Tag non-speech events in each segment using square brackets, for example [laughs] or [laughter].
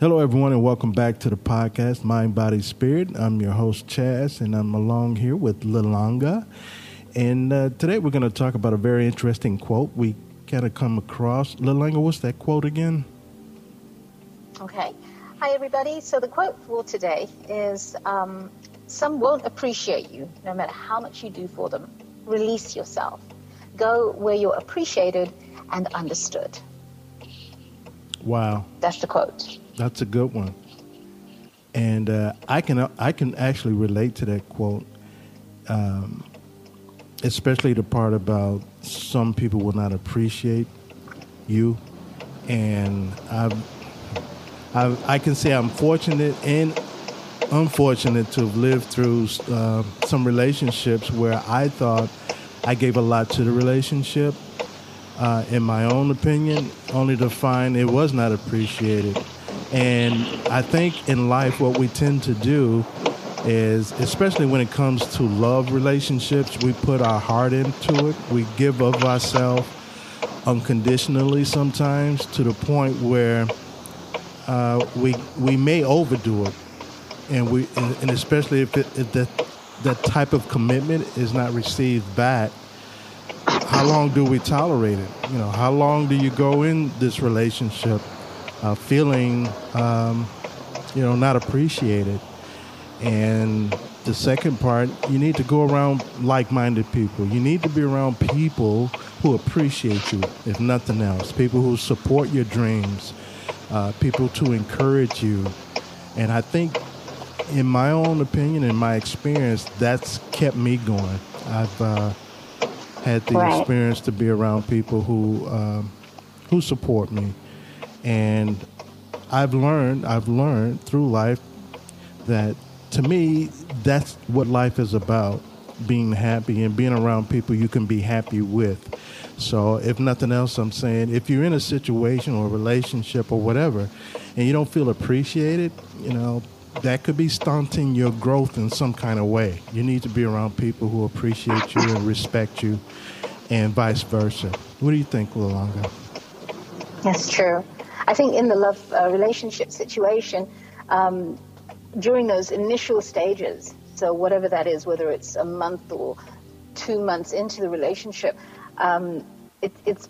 Hello, everyone, and welcome back to the podcast, Mind, Body, Spirit. I'm your host, Chaz, and I'm along here with Lalanga. And uh, today we're going to talk about a very interesting quote we kind of come across. Lalanga, what's that quote again? Okay. Hi, everybody. So the quote for today is um, Some won't appreciate you no matter how much you do for them. Release yourself. Go where you're appreciated and understood. Wow. That's the quote. That's a good one. And uh, I can I can actually relate to that quote, um, especially the part about some people will not appreciate you, and I've, I've I can say I'm fortunate and unfortunate to have lived through uh, some relationships where I thought I gave a lot to the relationship, uh, in my own opinion, only to find it was not appreciated. And I think in life, what we tend to do is, especially when it comes to love relationships, we put our heart into it. We give of ourselves unconditionally sometimes to the point where uh, we we may overdo it, and we and, especially if, it, if that that type of commitment is not received back. How long do we tolerate it? You know, how long do you go in this relationship uh, feeling, um, you know, not appreciated. And the second part, you need to go around like-minded people. You need to be around people who appreciate you, if nothing else. People who support your dreams, uh, people to encourage you. And I think, in my own opinion, in my experience, that's kept me going. I've uh, had the right. experience to be around people who um, who support me and I've learned, I've learned through life that to me, that's what life is about being happy and being around people you can be happy with. So, if nothing else, I'm saying if you're in a situation or a relationship or whatever and you don't feel appreciated, you know, that could be stunting your growth in some kind of way. You need to be around people who appreciate you and respect you, and vice versa. What do you think, Lalanga? That's true. I think in the love uh, relationship situation, um, during those initial stages, so whatever that is, whether it's a month or two months into the relationship, um, it, it's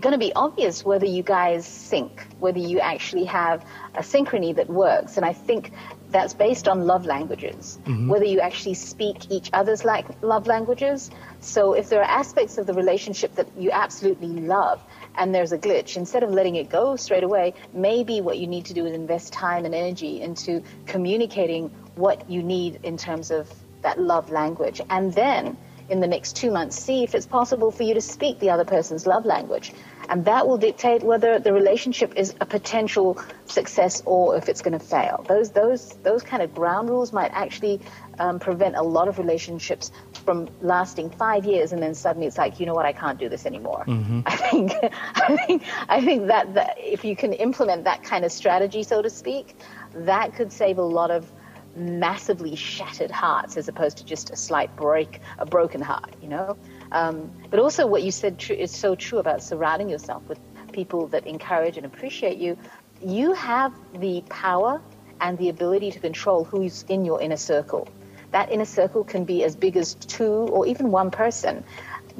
going to be obvious whether you guys sync, whether you actually have a synchrony that works. And I think that's based on love languages, mm-hmm. whether you actually speak each other's like love languages. So if there are aspects of the relationship that you absolutely love, and there's a glitch, instead of letting it go straight away, maybe what you need to do is invest time and energy into communicating what you need in terms of that love language. And then in the next two months, see if it's possible for you to speak the other person's love language. And that will dictate whether the relationship is a potential success or if it's going to fail. Those, those, those kind of ground rules might actually um, prevent a lot of relationships from lasting five years and then suddenly it's like, you know what, I can't do this anymore. Mm-hmm. I think, [laughs] I think, I think that, that if you can implement that kind of strategy, so to speak, that could save a lot of massively shattered hearts as opposed to just a slight break, a broken heart, you know? Um, but also what you said tr- is so true about surrounding yourself with people that encourage and appreciate you. You have the power and the ability to control who's in your inner circle. That inner circle can be as big as two or even one person.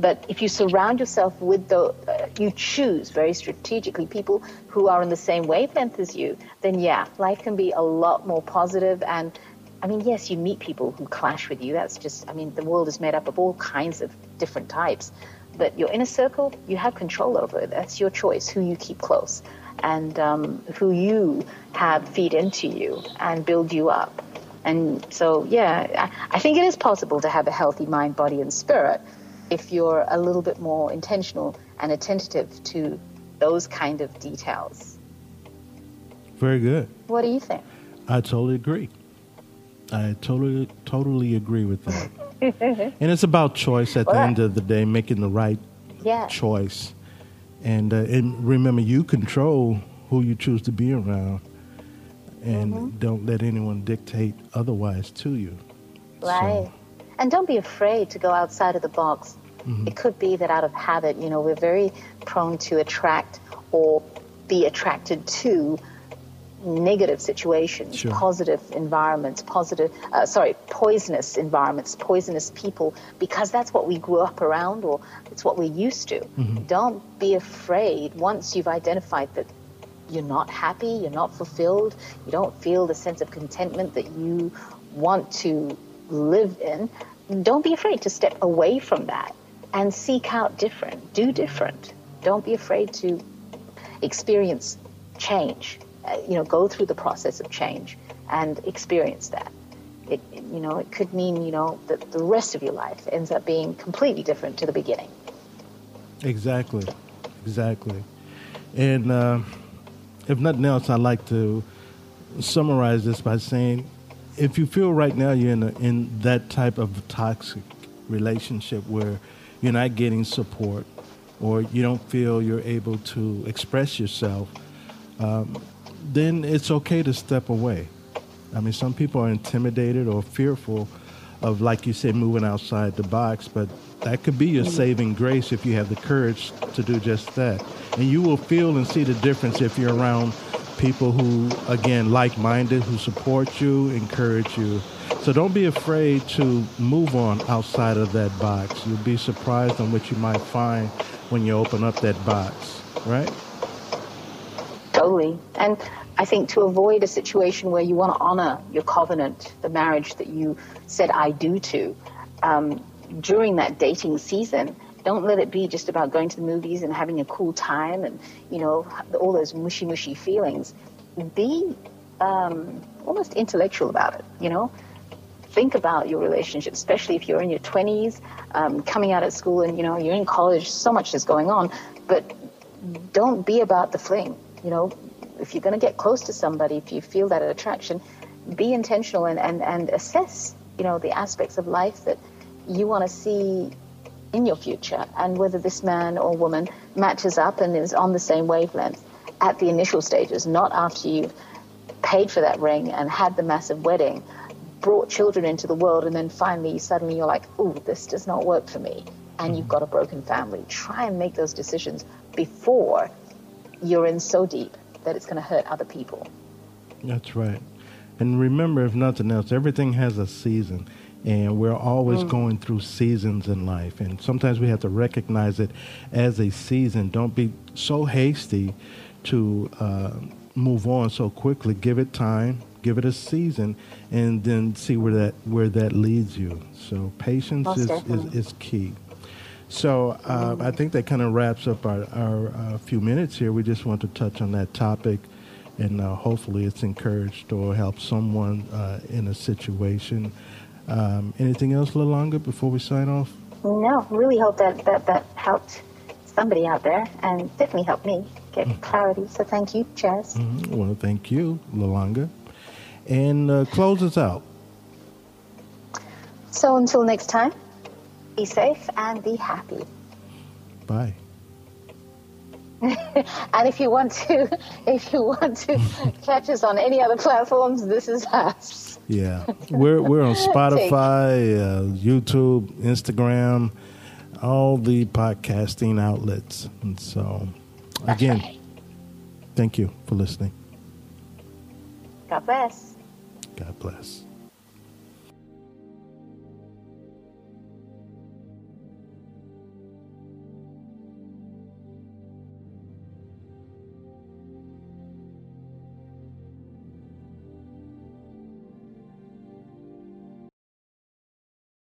But if you surround yourself with the, uh, you choose very strategically people who are in the same wavelength as you, then yeah, life can be a lot more positive. and I mean, yes, you meet people who clash with you. That's just, I mean, the world is made up of all kinds of different types. But your inner circle, you have control over. That's your choice, who you keep close and um, who you have feed into you and build you up. And so, yeah, I think it is possible to have a healthy mind, body, and spirit if you're a little bit more intentional and attentive to those kind of details. Very good. What do you think? I totally agree. I totally totally agree with that. [laughs] and it's about choice at well, the end of the day, making the right yeah. choice. And uh, and remember, you control who you choose to be around, and mm-hmm. don't let anyone dictate otherwise to you. Right. So. And don't be afraid to go outside of the box. Mm-hmm. It could be that out of habit, you know, we're very prone to attract or be attracted to negative situations, Sure. positive environments, positive, uh, sorry, poisonous environments, poisonous people, because that's what we grew up around or it's what we're used to. Don't be afraid once you've identified that you're not happy, you're not fulfilled, you don't feel the sense of contentment that you want to live in. Don't be afraid to step away from that and seek out different, do different. Don't be afraid to experience change. Uh, you know, go through the process of change and experience that. It, you know, it could mean, you know, that the rest of your life ends up being completely different to the beginning. Exactly, exactly. And uh, if nothing else, I'd like to summarize this by saying, if you feel right now you're in a, in that type of toxic relationship where you're not getting support, or you don't feel you're able to express yourself, um, then it's okay to step away. I mean, some people are intimidated or fearful of, like you said, moving outside the box, but that could be your saving grace if you have the courage to do just that. And you will feel and see the difference if you're around people who, again, like minded, who support you, encourage you. So don't be afraid to move on outside of that box. You'll be surprised on what you might find when you open up that box, right? Totally. And I think to avoid a situation where you want to honor your covenant, the marriage that you said I do to, um, during that dating season, don't let it be just about going to the movies and having a cool time and, you know, all those mushy, mushy feelings. Be um, almost intellectual about it, you know? Think about your relationship, especially if you're in your 20s, um, coming out of school and, you know, you're in college, so much is going on. But don't be about the fling. You know, if you're going to get close to somebody, if you feel that attraction, be intentional and, and, and assess, you know, the aspects of life that you want to see in your future and whether this man or woman matches up and is on the same wavelength at the initial stages, not after you've paid for that ring and had the massive wedding, brought children into the world, and then finally suddenly you're like, oh, this does not work for me. And you've got a broken family. Try and make those decisions before you're in so deep that it's going to hurt other people. That's right. And remember, if nothing else, everything has a season. And we're always going through seasons in life. And sometimes we have to recognize it as a season. Don't be so hasty to uh, move on so quickly. Give it time, give it a season, and then see where that, where that leads you. So patience is, is, is key. So uh, I think that kind of wraps up our, our uh, few minutes here. We just want to touch on that topic, and uh, hopefully it's encouraged or helped someone uh, in a situation. Um, anything else, Lalonga, before we sign off? No, really hope that, that that helped somebody out there and definitely helped me get clarity. So thank you, Chaz. Mhm. Well, thank you, Lalonga. And uh, close us out. So until next time, be safe and be happy. Bye. [laughs] And if you want to, if you want to [laughs] catch us on any other platforms, this is us. Yeah, we're we're on [laughs] Spotify, uh, YouTube, Instagram, all the podcasting outlets. And so, again, right. thank you for listening. God bless. God bless.